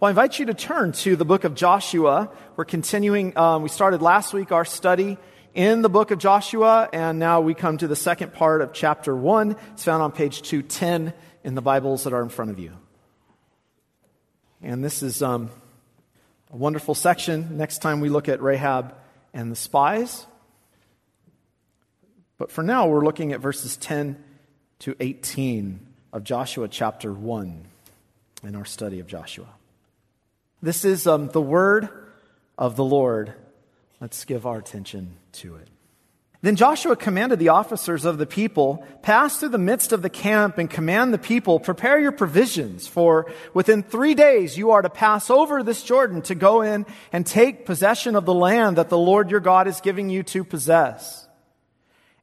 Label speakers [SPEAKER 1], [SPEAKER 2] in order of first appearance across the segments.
[SPEAKER 1] Well, I invite you to turn to the book of Joshua. We're continuing, um, we started last week our study in the book of Joshua, and now we come to the second part of chapter 1. It's found on page 210 in the Bibles that are in front of you. And this is um, a wonderful section. Next time we look at Rahab and the spies. But for now, we're looking at verses 10 to 18 of Joshua chapter 1 in our study of Joshua. This is um, the word of the Lord. Let's give our attention to it. Then Joshua commanded the officers of the people, pass through the midst of the camp and command the people, prepare your provisions, for within three days you are to pass over this Jordan to go in and take possession of the land that the Lord your God is giving you to possess.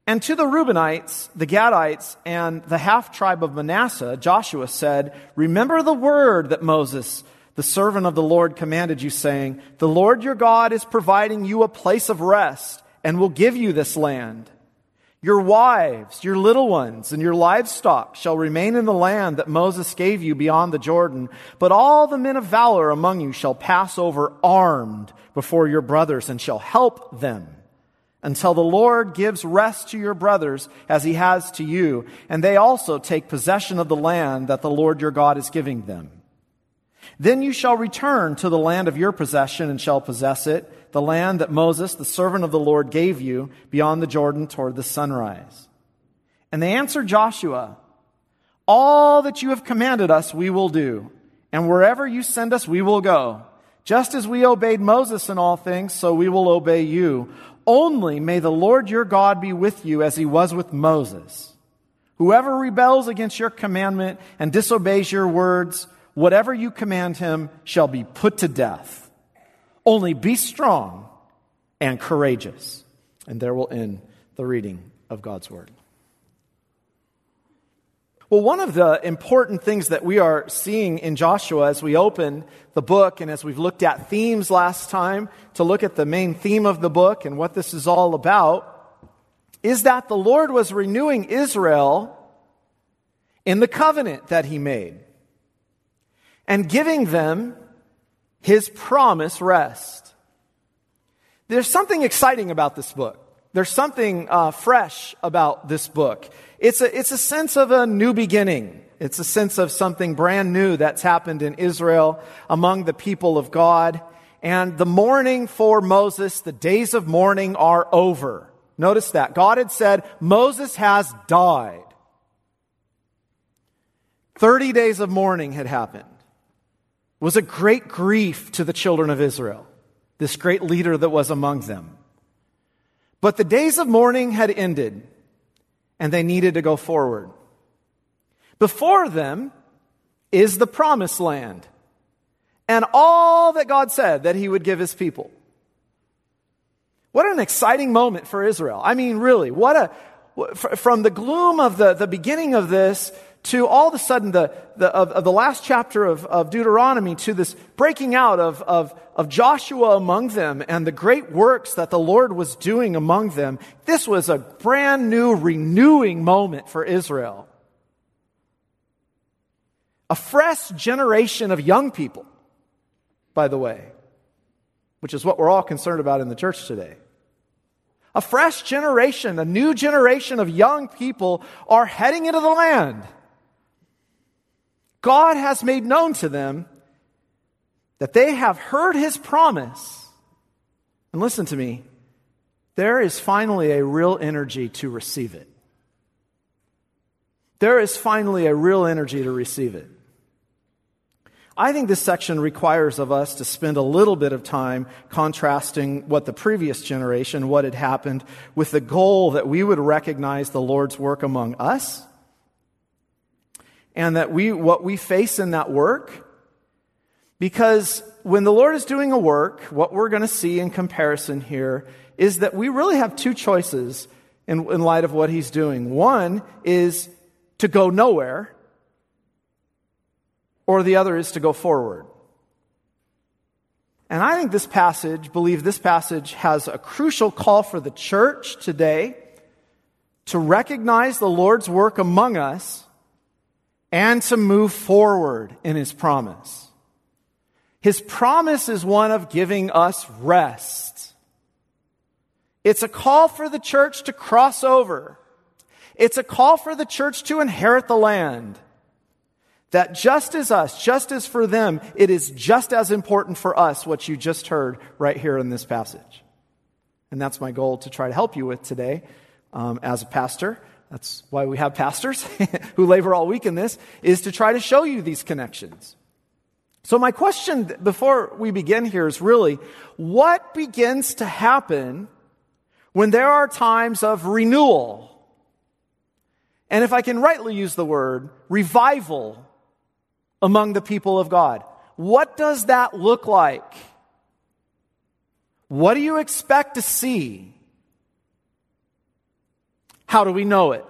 [SPEAKER 1] And to the Reubenites, the Gadites, and the half tribe of Manasseh, Joshua said, Remember the word that Moses the servant of the Lord commanded you, saying, The Lord your God is providing you a place of rest and will give you this land. Your wives, your little ones, and your livestock shall remain in the land that Moses gave you beyond the Jordan, but all the men of valor among you shall pass over armed before your brothers and shall help them until the Lord gives rest to your brothers as he has to you, and they also take possession of the land that the Lord your God is giving them. Then you shall return to the land of your possession and shall possess it, the land that Moses, the servant of the Lord, gave you beyond the Jordan toward the sunrise. And they answered Joshua, All that you have commanded us we will do, and wherever you send us we will go. Just as we obeyed Moses in all things, so we will obey you. Only may the Lord your God be with you as he was with Moses. Whoever rebels against your commandment and disobeys your words, whatever you command him shall be put to death. Only be strong and courageous. And there will end the reading of God's word. Well, one of the important things that we are seeing in Joshua as we open the book and as we've looked at themes last time to look at the main theme of the book and what this is all about is that the Lord was renewing Israel in the covenant that he made and giving them his promise rest. There's something exciting about this book. There's something uh, fresh about this book. It's a, it's a sense of a new beginning. It's a sense of something brand new that's happened in Israel among the people of God. And the mourning for Moses, the days of mourning are over. Notice that. God had said, Moses has died. 30 days of mourning had happened was a great grief to the children of Israel, this great leader that was among them. But the days of mourning had ended, and they needed to go forward. Before them is the promised land and all that God said that he would give his people. What an exciting moment for Israel. I mean, really, what a, from the gloom of the, the beginning of this to all of a sudden the, the of, of, the last chapter of, of Deuteronomy to this breaking out of, of, of Joshua among them and the great works that the Lord was doing among them. This was a brand new renewing moment for Israel. A fresh generation of young people, by the way, which is what we're all concerned about in the church today. A fresh generation, a new generation of young people are heading into the land God has made known to them that they have heard his promise. And listen to me, there is finally a real energy to receive it. There is finally a real energy to receive it. I think this section requires of us to spend a little bit of time contrasting what the previous generation, what had happened, with the goal that we would recognize the Lord's work among us and that we, what we face in that work, because when the Lord is doing a work, what we're going to see in comparison here is that we really have two choices in, in light of what He's doing. One is to go nowhere, or the other is to go forward. And I think this passage, believe this passage has a crucial call for the church today to recognize the Lord's work among us and to move forward in his promise. His promise is one of giving us rest. It's a call for the church to cross over. It's a call for the church to inherit the land. That just as us, just as for them, it is just as important for us what you just heard right here in this passage. And that's my goal to try to help you with today um, as a pastor. That's why we have pastors who labor all week in this, is to try to show you these connections. So, my question before we begin here is really what begins to happen when there are times of renewal? And if I can rightly use the word, revival among the people of God. What does that look like? What do you expect to see? How do we know it?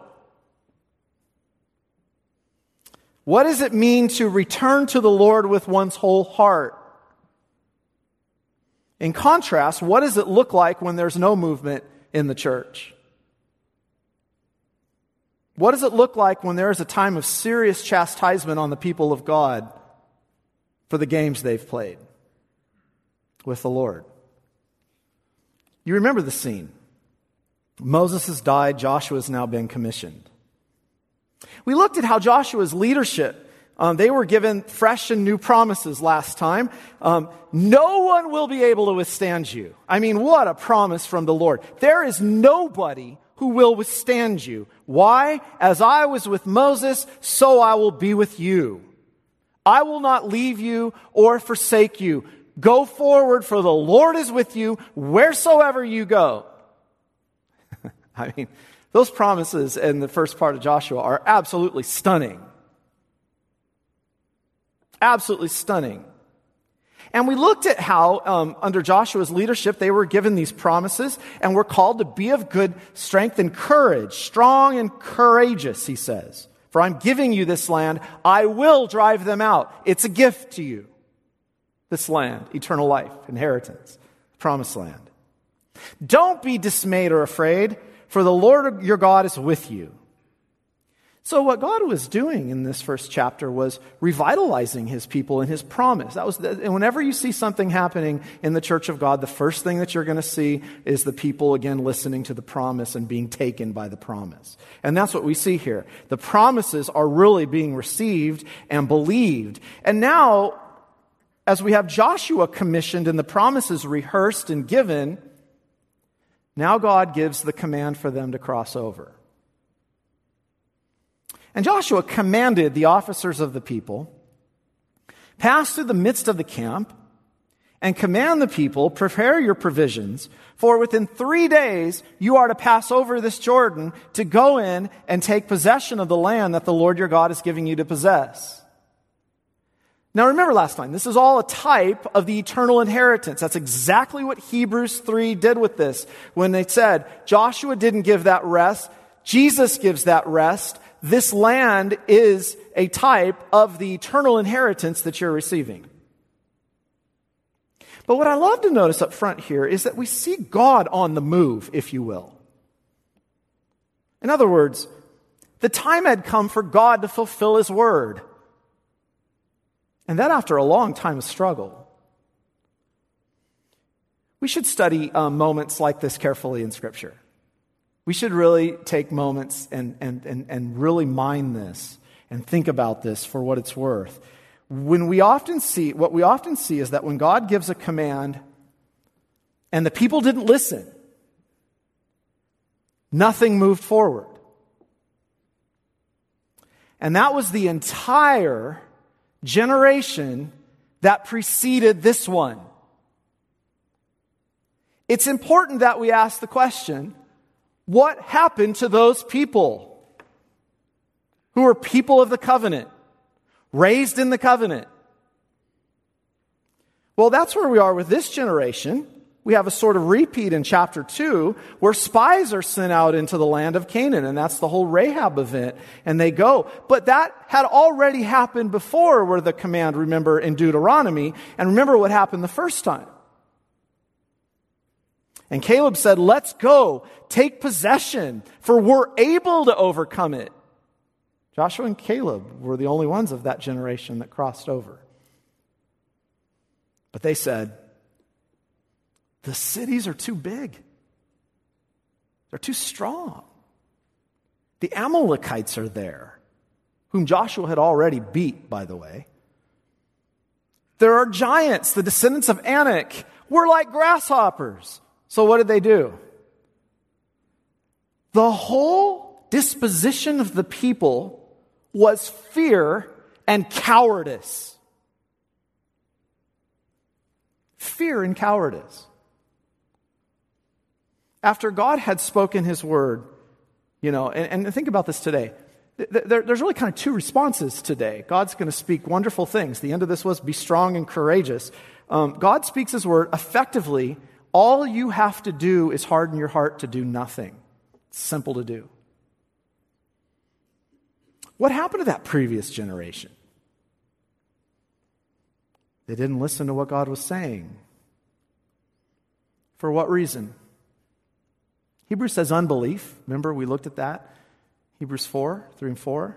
[SPEAKER 1] What does it mean to return to the Lord with one's whole heart? In contrast, what does it look like when there's no movement in the church? What does it look like when there is a time of serious chastisement on the people of God for the games they've played with the Lord? You remember the scene. Moses has died, Joshua has now been commissioned. We looked at how Joshua's leadership, um, they were given fresh and new promises last time. Um, no one will be able to withstand you. I mean, what a promise from the Lord. There is nobody who will withstand you. Why? As I was with Moses, so I will be with you. I will not leave you or forsake you. Go forward, for the Lord is with you wheresoever you go. I mean, those promises in the first part of Joshua are absolutely stunning. Absolutely stunning. And we looked at how, um, under Joshua's leadership, they were given these promises and were called to be of good strength and courage, strong and courageous, he says. For I'm giving you this land. I will drive them out. It's a gift to you. This land, eternal life, inheritance, promised land. Don't be dismayed or afraid, for the Lord your God is with you. So, what God was doing in this first chapter was revitalizing his people and his promise. That was the, and whenever you see something happening in the church of God, the first thing that you're going to see is the people again listening to the promise and being taken by the promise. And that's what we see here. The promises are really being received and believed. And now, as we have Joshua commissioned and the promises rehearsed and given, now God gives the command for them to cross over. And Joshua commanded the officers of the people, pass through the midst of the camp, and command the people, prepare your provisions, for within three days you are to pass over this Jordan to go in and take possession of the land that the Lord your God is giving you to possess. Now remember last time, this is all a type of the eternal inheritance. That's exactly what Hebrews 3 did with this when they said Joshua didn't give that rest, Jesus gives that rest, this land is a type of the eternal inheritance that you're receiving. But what I love to notice up front here is that we see God on the move, if you will. In other words, the time had come for God to fulfill His word. And that after a long time of struggle. We should study uh, moments like this carefully in Scripture. We should really take moments and, and, and, and really mind this and think about this for what it's worth. When we often see, what we often see is that when God gives a command and the people didn't listen, nothing moved forward. And that was the entire generation that preceded this one. It's important that we ask the question what happened to those people who were people of the covenant, raised in the covenant? Well, that's where we are with this generation. We have a sort of repeat in chapter 2 where spies are sent out into the land of Canaan, and that's the whole Rahab event, and they go. But that had already happened before, where the command, remember, in Deuteronomy, and remember what happened the first time. And Caleb said, Let's go, take possession, for we're able to overcome it. Joshua and Caleb were the only ones of that generation that crossed over. But they said, the cities are too big. They're too strong. The Amalekites are there, whom Joshua had already beat, by the way. There are giants, the descendants of Anak. We're like grasshoppers. So what did they do? The whole disposition of the people was fear and cowardice. Fear and cowardice. After God had spoken his word, you know, and, and think about this today. There, there's really kind of two responses today. God's going to speak wonderful things. The end of this was be strong and courageous. Um, God speaks his word effectively. All you have to do is harden your heart to do nothing. It's simple to do. What happened to that previous generation? They didn't listen to what God was saying. For what reason? Hebrews says unbelief. Remember, we looked at that. Hebrews 4, 3 and 4.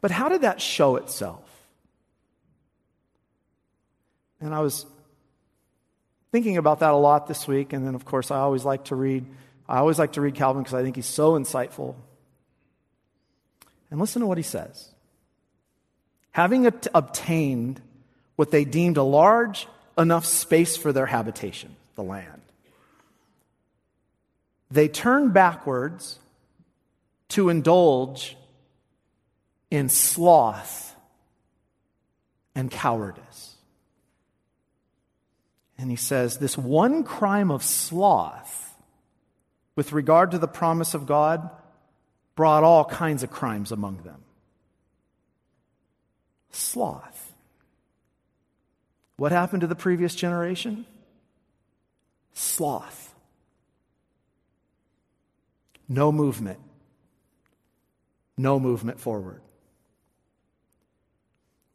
[SPEAKER 1] But how did that show itself? And I was thinking about that a lot this week, and then, of course, I always like to read. I always like to read Calvin because I think he's so insightful. And listen to what he says. Having obtained what they deemed a large enough space for their habitation, the land, they turn backwards to indulge in sloth and cowardice. And he says, This one crime of sloth with regard to the promise of God brought all kinds of crimes among them. Sloth. What happened to the previous generation? Sloth. No movement. No movement forward.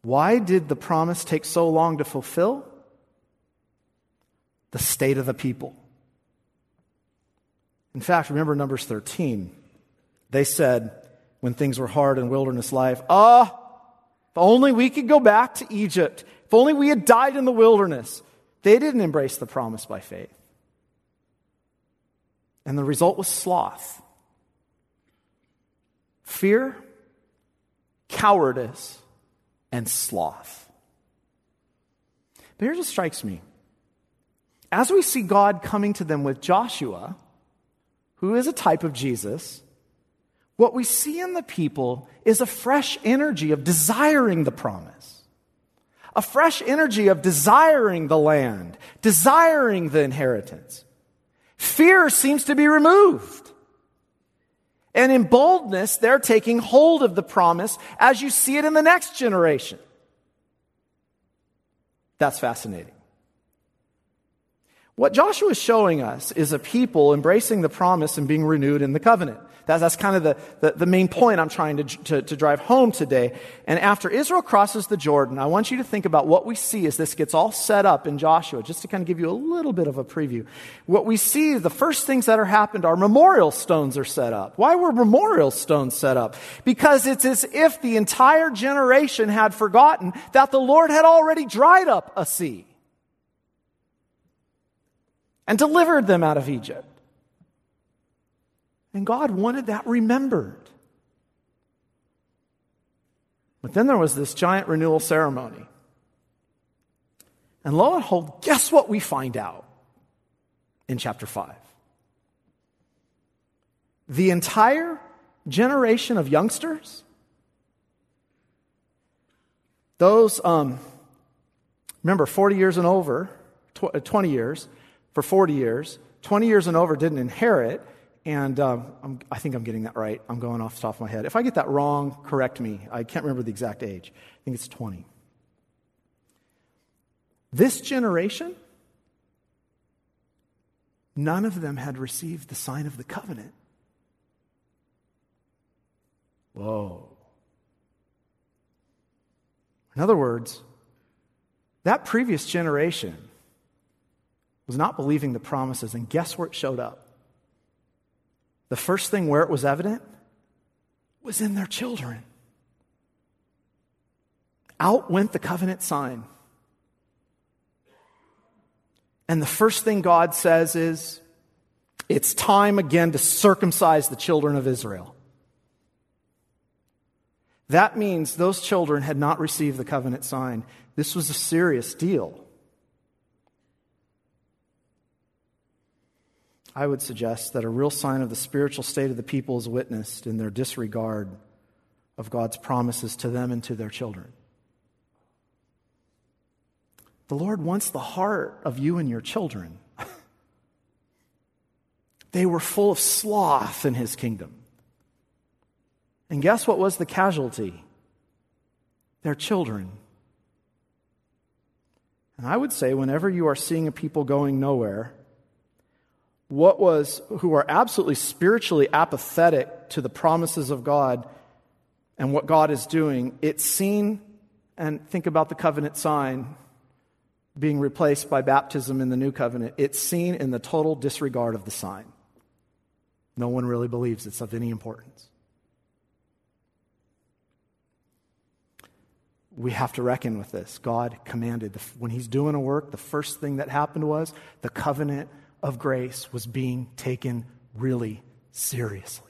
[SPEAKER 1] Why did the promise take so long to fulfill? The state of the people. In fact, remember Numbers 13. They said, when things were hard in wilderness life, ah, if only we could go back to Egypt. If only we had died in the wilderness. They didn't embrace the promise by faith. And the result was sloth fear, cowardice, and sloth. But here's what strikes me. As we see God coming to them with Joshua, who is a type of Jesus, what we see in the people is a fresh energy of desiring the promise, a fresh energy of desiring the land, desiring the inheritance. Fear seems to be removed. And in boldness, they're taking hold of the promise as you see it in the next generation. That's fascinating. What Joshua is showing us is a people embracing the promise and being renewed in the covenant. That's, that's kind of the, the, the, main point I'm trying to, to, to drive home today. And after Israel crosses the Jordan, I want you to think about what we see as this gets all set up in Joshua, just to kind of give you a little bit of a preview. What we see, the first things that are happened are memorial stones are set up. Why were memorial stones set up? Because it's as if the entire generation had forgotten that the Lord had already dried up a sea and delivered them out of Egypt. And God wanted that remembered. But then there was this giant renewal ceremony. And lo and behold, guess what we find out in chapter 5? The entire generation of youngsters, those, um, remember, 40 years and over, tw- 20 years, for 40 years, 20 years and over didn't inherit, and um, i think I'm getting that right. I'm going off the top of my head. If I get that wrong, correct me. I can't remember the exact age. I think it's 20. This generation, none of them had received the sign of the covenant. Whoa. In other words, that previous generation was not believing the promises, and guess where it showed up? The first thing where it was evident was in their children. out went the covenant sign. And the first thing God says is, it's time again to circumcise the children of Israel. That means those children had not received the covenant sign. This was a serious deal. I would suggest that a real sign of the spiritual state of the people is witnessed in their disregard of God's promises to them and to their children. The Lord wants the heart of you and your children. they were full of sloth in his kingdom. And guess what was the casualty? Their children. And I would say, whenever you are seeing a people going nowhere, what was, who are absolutely spiritually apathetic to the promises of God and what God is doing, it's seen, and think about the covenant sign being replaced by baptism in the new covenant, it's seen in the total disregard of the sign. No one really believes it's of any importance. we have to reckon with this. God commanded, when He's doing a work, the first thing that happened was the covenant of grace was being taken really seriously.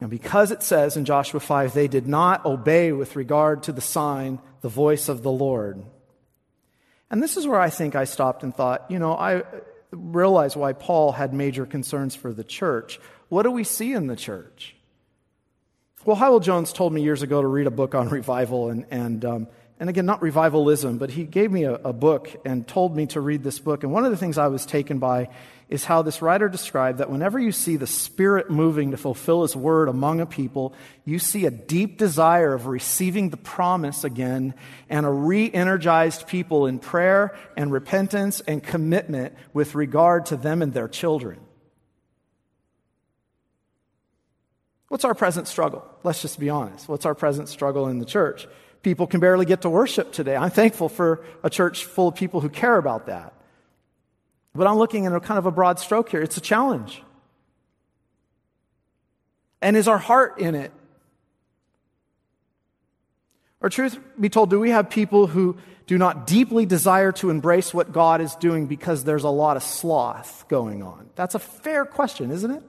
[SPEAKER 1] And because it says in Joshua 5, they did not obey with regard to the sign, the voice of the Lord. And this is where I think I stopped and thought, you know, I realize why Paul had major concerns for the church. What do we see in the church? Well, Howell Jones told me years ago to read a book on revival, and, and, um, and again, not revivalism, but he gave me a, a book and told me to read this book. And one of the things I was taken by is how this writer described that whenever you see the Spirit moving to fulfill His word among a people, you see a deep desire of receiving the promise again and a re energized people in prayer and repentance and commitment with regard to them and their children. What's our present struggle? Let's just be honest. What's our present struggle in the church? People can barely get to worship today. I'm thankful for a church full of people who care about that. But I'm looking at a kind of a broad stroke here. It's a challenge. And is our heart in it? Or, truth be told, do we have people who do not deeply desire to embrace what God is doing because there's a lot of sloth going on? That's a fair question, isn't it?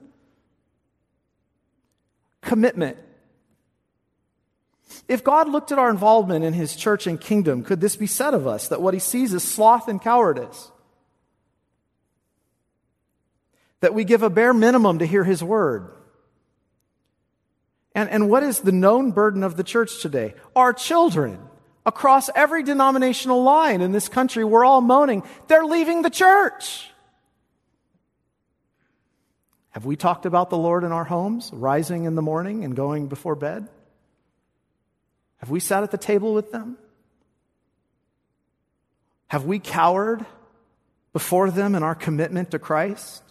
[SPEAKER 1] commitment. If God looked at our involvement in his church and kingdom, could this be said of us that what he sees is sloth and cowardice? That we give a bare minimum to hear his word? And, and what is the known burden of the church today? Our children. Across every denominational line in this country, we're all moaning, they're leaving the church. Have we talked about the Lord in our homes, rising in the morning and going before bed? Have we sat at the table with them? Have we cowered before them in our commitment to Christ?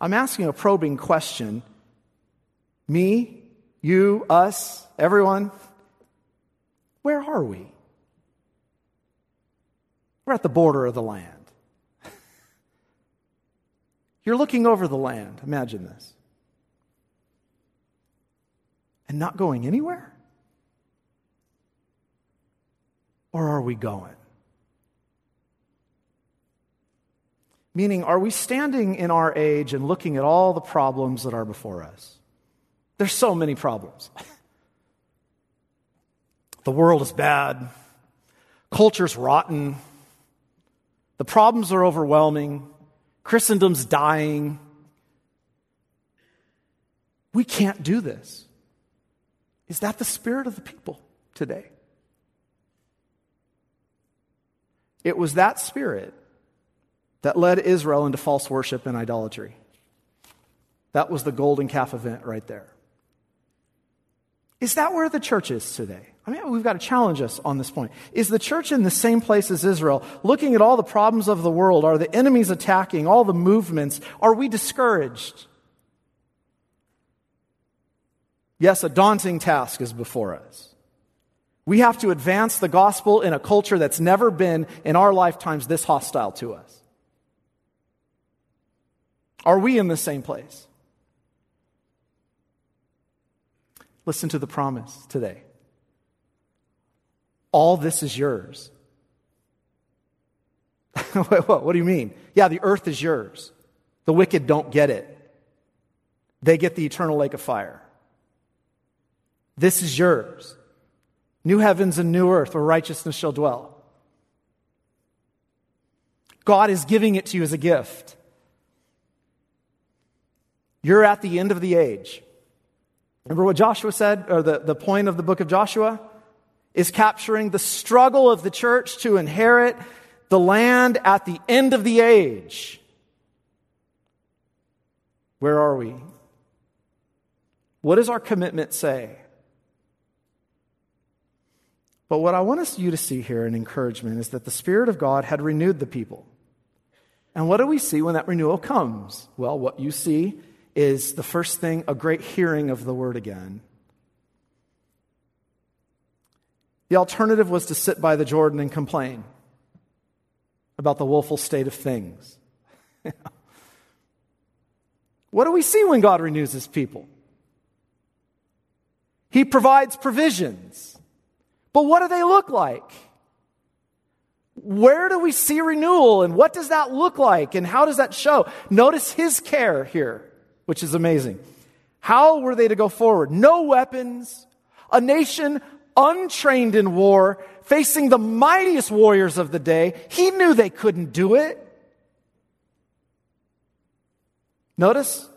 [SPEAKER 1] I'm asking a probing question. Me, you, us, everyone. Where are we? We're at the border of the land. You're looking over the land. Imagine this. And not going anywhere? Or are we going? Meaning, are we standing in our age and looking at all the problems that are before us? There's so many problems. the world is bad, culture's rotten, the problems are overwhelming, Christendom's dying. We can't do this. Is that the spirit of the people today? It was that spirit that led Israel into false worship and idolatry. That was the golden calf event right there. Is that where the church is today? I mean, we've got to challenge us on this point. Is the church in the same place as Israel, looking at all the problems of the world? Are the enemies attacking, all the movements? Are we discouraged? Yes, a daunting task is before us. We have to advance the gospel in a culture that's never been in our lifetimes this hostile to us. Are we in the same place? Listen to the promise today. All this is yours. what, what, what do you mean? Yeah, the earth is yours. The wicked don't get it, they get the eternal lake of fire. This is yours. New heavens and new earth where righteousness shall dwell. God is giving it to you as a gift. You're at the end of the age. Remember what Joshua said, or the, the point of the book of Joshua? Is capturing the struggle of the church to inherit the land at the end of the age. Where are we? What does our commitment say? But what I want us you to see here in encouragement is that the Spirit of God had renewed the people. And what do we see when that renewal comes? Well, what you see is the first thing a great hearing of the word again. The alternative was to sit by the Jordan and complain about the woeful state of things. what do we see when God renews his people? He provides provisions. But what do they look like? Where do we see renewal and what does that look like and how does that show? Notice his care here, which is amazing. How were they to go forward? No weapons, a nation untrained in war, facing the mightiest warriors of the day. He knew they couldn't do it. Notice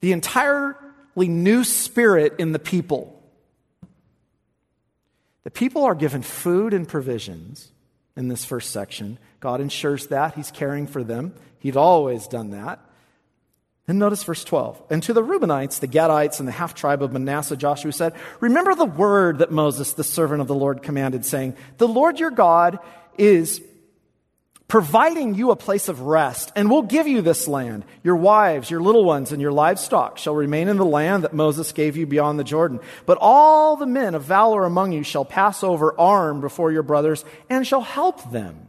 [SPEAKER 1] the entirely new spirit in the people. People are given food and provisions in this first section. God ensures that. He's caring for them. He'd always done that. And notice verse 12. And to the Reubenites, the Gadites, and the half tribe of Manasseh, Joshua said, Remember the word that Moses, the servant of the Lord, commanded, saying, The Lord your God is providing you a place of rest, and we'll give you this land. Your wives, your little ones, and your livestock shall remain in the land that Moses gave you beyond the Jordan. But all the men of valor among you shall pass over armed before your brothers, and shall help them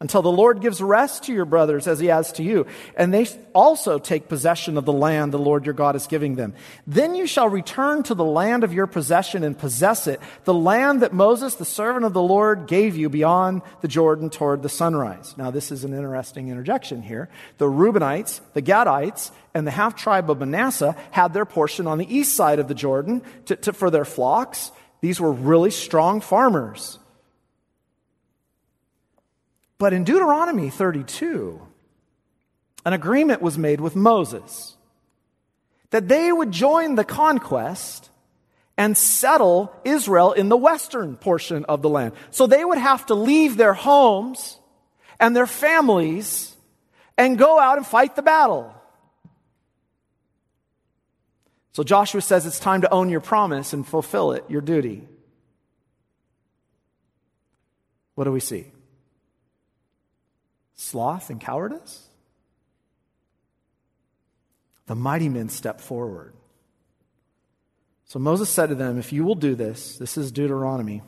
[SPEAKER 1] until the Lord gives rest to your brothers as he has to you, and they also take possession of the land the Lord your God is giving them. Then you shall return to the land of your possession and possess it, the land that Moses, the servant of the Lord, gave you beyond the Jordan toward the sunrise. Now, this is an interesting interjection here. The Reubenites, the Gadites, and the half tribe of Manasseh had their portion on the east side of the Jordan to, to, for their flocks. These were really strong farmers. But in Deuteronomy 32, an agreement was made with Moses that they would join the conquest and settle Israel in the western portion of the land. So they would have to leave their homes and their families and go out and fight the battle. So Joshua says it's time to own your promise and fulfill it, your duty. What do we see? Sloth and cowardice? The mighty men step forward. So Moses said to them, If you will do this, this is Deuteronomy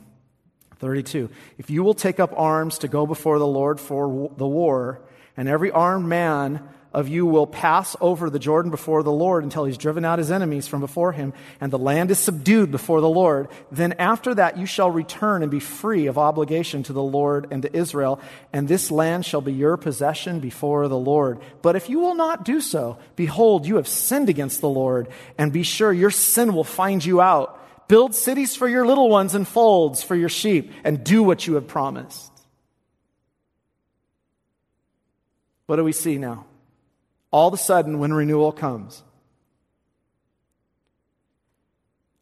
[SPEAKER 1] 32, if you will take up arms to go before the Lord for the war, and every armed man of you will pass over the Jordan before the Lord until he's driven out his enemies from before him, and the land is subdued before the Lord. Then after that you shall return and be free of obligation to the Lord and to Israel, and this land shall be your possession before the Lord. But if you will not do so, behold, you have sinned against the Lord, and be sure your sin will find you out. Build cities for your little ones and folds for your sheep, and do what you have promised. What do we see now? All of a sudden, when renewal comes,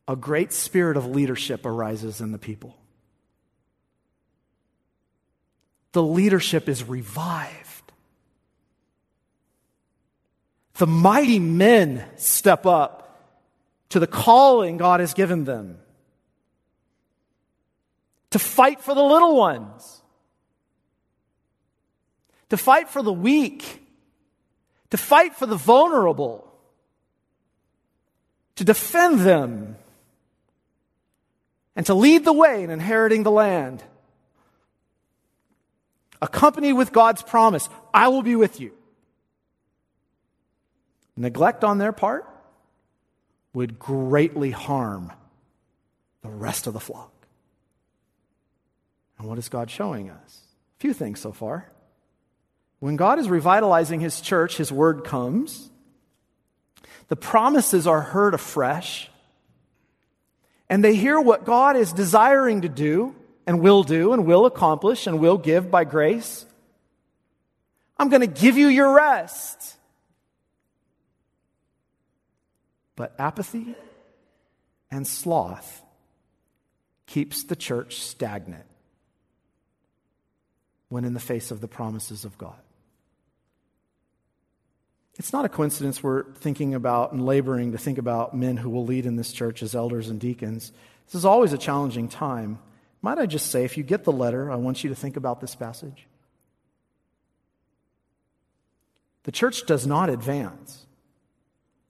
[SPEAKER 1] a great spirit of leadership arises in the people. The leadership is revived. The mighty men step up to the calling God has given them to fight for the little ones, to fight for the weak to fight for the vulnerable, to defend them, and to lead the way in inheriting the land. Accompanied with God's promise, I will be with you. Neglect on their part would greatly harm the rest of the flock. And what is God showing us? A few things so far. When God is revitalizing his church, his word comes. The promises are heard afresh. And they hear what God is desiring to do and will do and will accomplish and will give by grace. I'm going to give you your rest. But apathy and sloth keeps the church stagnant when in the face of the promises of God. It's not a coincidence we're thinking about and laboring to think about men who will lead in this church as elders and deacons. This is always a challenging time. Might I just say, if you get the letter, I want you to think about this passage. The church does not advance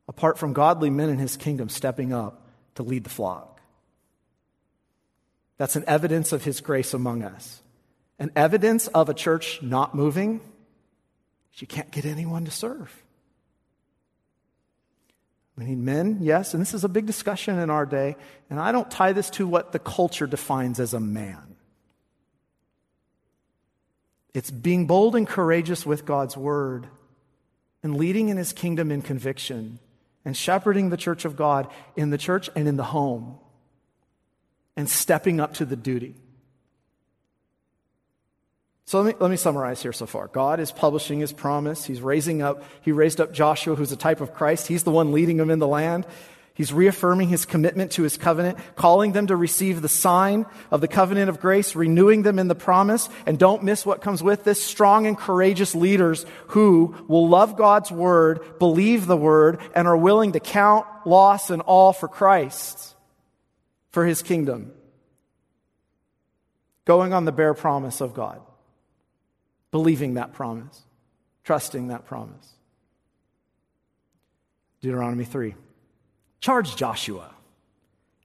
[SPEAKER 1] apart from godly men in his kingdom stepping up to lead the flock. That's an evidence of his grace among us. An evidence of a church not moving you can't get anyone to serve. We need men, yes, and this is a big discussion in our day, and I don't tie this to what the culture defines as a man. It's being bold and courageous with God's word and leading in his kingdom in conviction and shepherding the church of God in the church and in the home and stepping up to the duty. So let me, let me summarize here so far. God is publishing his promise. He's raising up, he raised up Joshua, who's a type of Christ. He's the one leading them in the land. He's reaffirming his commitment to his covenant, calling them to receive the sign of the covenant of grace, renewing them in the promise. And don't miss what comes with this strong and courageous leaders who will love God's word, believe the word, and are willing to count loss and all for Christ, for his kingdom. Going on the bare promise of God, believing that promise, trusting that promise. Deuteronomy 3. Charge Joshua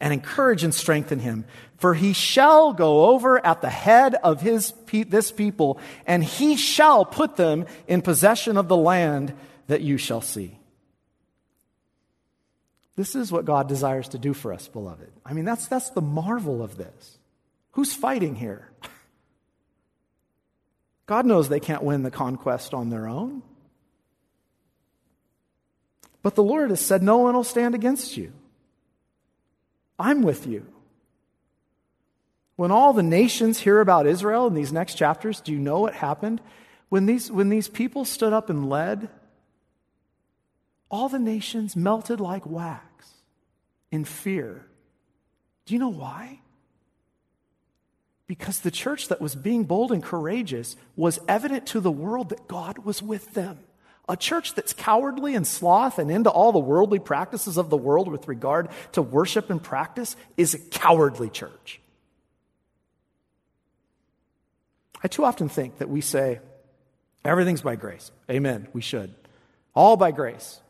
[SPEAKER 1] and encourage and strengthen him, for he shall go over at the head of his, this people, and he shall put them in possession of the land that you shall see. This is what God desires to do for us, beloved. I mean, that's, that's the marvel of this. Who's fighting here? God knows they can't win the conquest on their own. But the Lord has said, No one will stand against you. I'm with you. When all the nations hear about Israel in these next chapters, do you know what happened? When these, when these people stood up and led, all the nations melted like wax in fear. Do you know why? Because the church that was being bold and courageous was evident to the world that God was with them. A church that's cowardly and sloth and into all the worldly practices of the world with regard to worship and practice is a cowardly church. I too often think that we say, everything's by grace. Amen. We should. All by grace.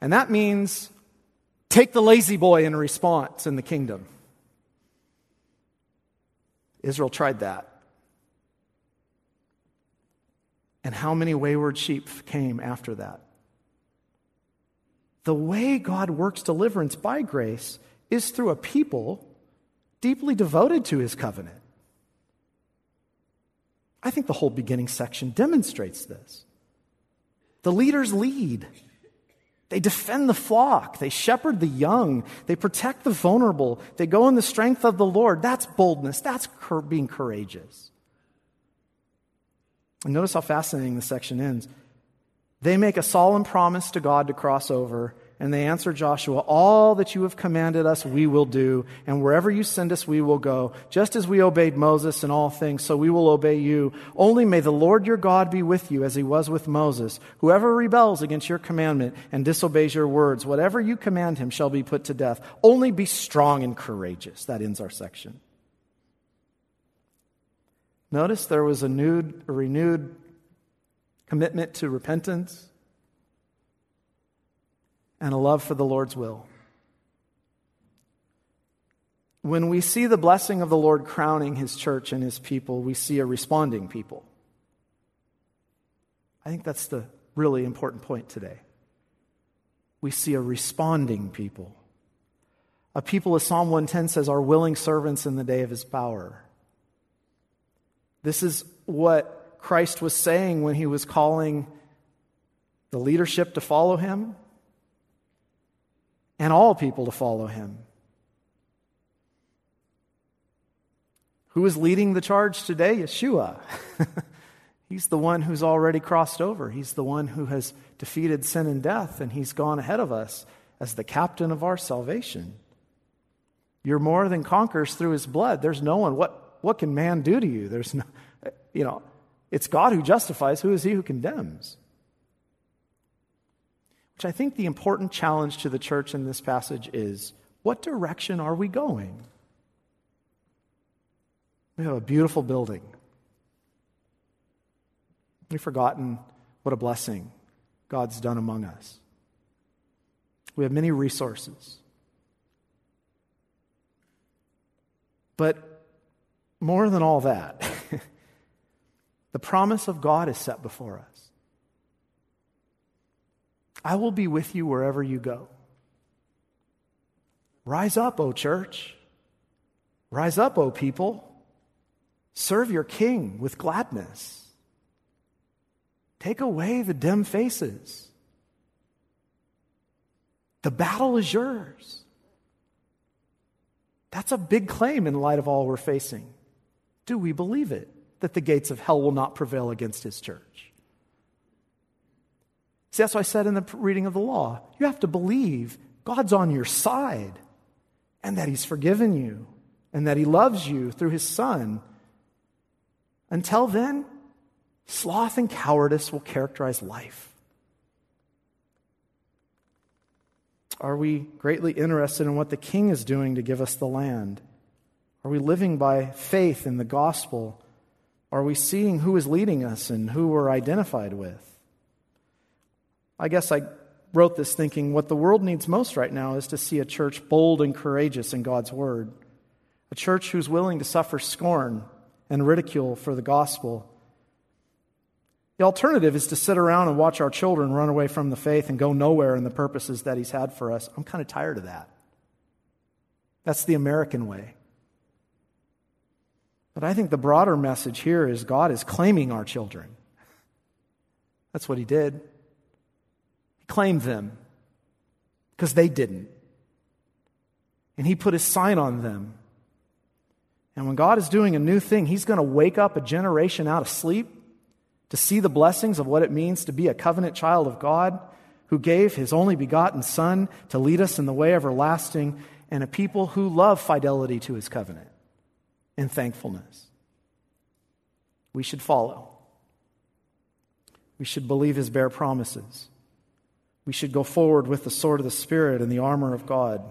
[SPEAKER 1] And that means take the lazy boy in response in the kingdom. Israel tried that. And how many wayward sheep came after that? The way God works deliverance by grace is through a people deeply devoted to his covenant. I think the whole beginning section demonstrates this. The leaders lead. They defend the flock. They shepherd the young. They protect the vulnerable. They go in the strength of the Lord. That's boldness. That's being courageous. And notice how fascinating the section ends. They make a solemn promise to God to cross over, and they answered Joshua, All that you have commanded us, we will do, and wherever you send us, we will go. Just as we obeyed Moses in all things, so we will obey you. Only may the Lord your God be with you as he was with Moses. Whoever rebels against your commandment and disobeys your words, whatever you command him shall be put to death. Only be strong and courageous. That ends our section. Notice there was a, nude, a renewed commitment to repentance and a love for the Lord's will. When we see the blessing of the Lord crowning his church and his people, we see a responding people. I think that's the really important point today. we see a responding people. A people, as Psalm 110 says, are willing servants in the day of his power. This is what Christ was saying when he was calling the leadership to follow him and all people to follow him. Who is leading the charge today? Yeshua. he's the one who's already crossed over. He's the one who has defeated sin and death, and he's gone ahead of us as the captain of our salvation. You're more than conquerors through his blood. There's no one. What, what can man do to you? There's no, you know, it's God who justifies. Who is he who condemns? I think the important challenge to the church in this passage is what direction are we going? We have a beautiful building. We've forgotten what a blessing God's done among us. We have many resources. But more than all that, the promise of God is set before us. I will be with you wherever you go. Rise up, O church. Rise up, O people. Serve your king with gladness. Take away the dim faces. The battle is yours. That's a big claim in light of all we're facing. Do we believe it? That the gates of hell will not prevail against his church? See, that's what I said in the reading of the law. You have to believe God's on your side and that he's forgiven you and that he loves you through his son until then, sloth and cowardice will characterize life. Are we greatly interested in what the king is doing to give us the land? Are we living by faith in the gospel? Are we seeing who is leading us and who we're identified with? I guess I wrote this thinking what the world needs most right now is to see a church bold and courageous in God's word, a church who's willing to suffer scorn and ridicule for the gospel. The alternative is to sit around and watch our children run away from the faith and go nowhere in the purposes that He's had for us. I'm kind of tired of that. That's the American way. But I think the broader message here is God is claiming our children. That's what He did. He claimed them because they didn't. And He put His sign on them and when God is doing a new thing, He's going to wake up a generation out of sleep to see the blessings of what it means to be a covenant child of God who gave His only begotten Son to lead us in the way everlasting, and a people who love fidelity to His covenant and thankfulness. We should follow. We should believe His bare promises. We should go forward with the sword of the Spirit and the armor of God,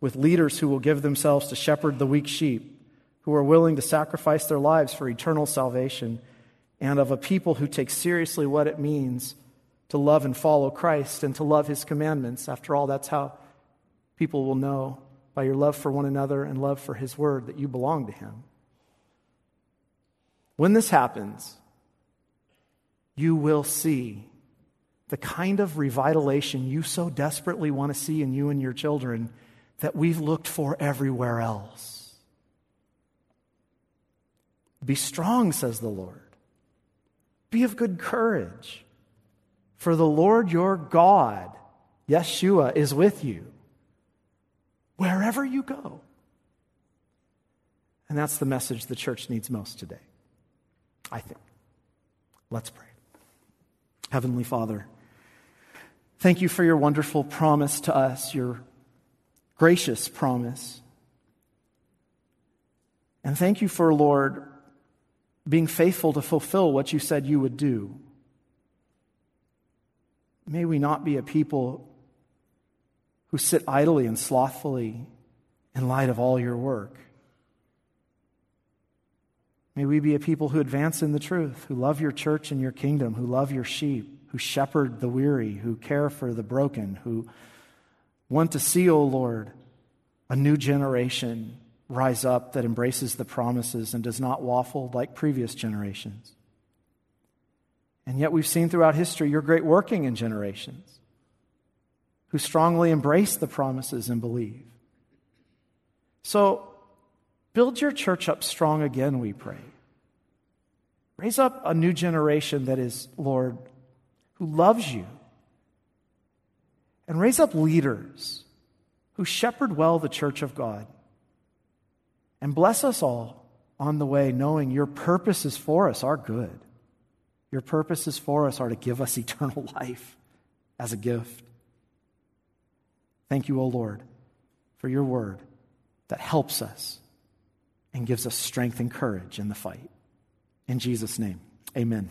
[SPEAKER 1] with leaders who will give themselves to shepherd the weak sheep who are willing to sacrifice their lives for eternal salvation, and of a people who take seriously what it means to love and follow Christ and to love his commandments. After all, that's how people will know by your love for one another and love for his word that you belong to him. When this happens, you will see the kind of revitalization you so desperately want to see in you and your children that we've looked for everywhere else. Be strong, says the Lord. Be of good courage. For the Lord your God, Yeshua, is with you wherever you go. And that's the message the church needs most today, I think. Let's pray. Heavenly Father, thank you for your wonderful promise to us, your gracious promise. And thank you for, Lord, being faithful to fulfill what you said you would do. May we not be a people who sit idly and slothfully in light of all your work. May we be a people who advance in the truth, who love your church and your kingdom, who love your sheep, who shepherd the weary, who care for the broken, who want to see, O oh Lord, a new generation rise up that embraces the promises and does not waffle like previous generations. And yet we've seen throughout history your great working in generations. who strongly embrace the promises and believe. So, build your church up strong again, we pray. Raise up a new generation that is, Lord, who loves you. And raise up leaders who shepherd well the church of God. And bless us all on the way, knowing your purposes for us are good. Your purposes for us are to give us eternal life as a gift. Thank you, O Lord, for your word that helps us and gives us strength and courage in the fight. In Jesus' name, amen.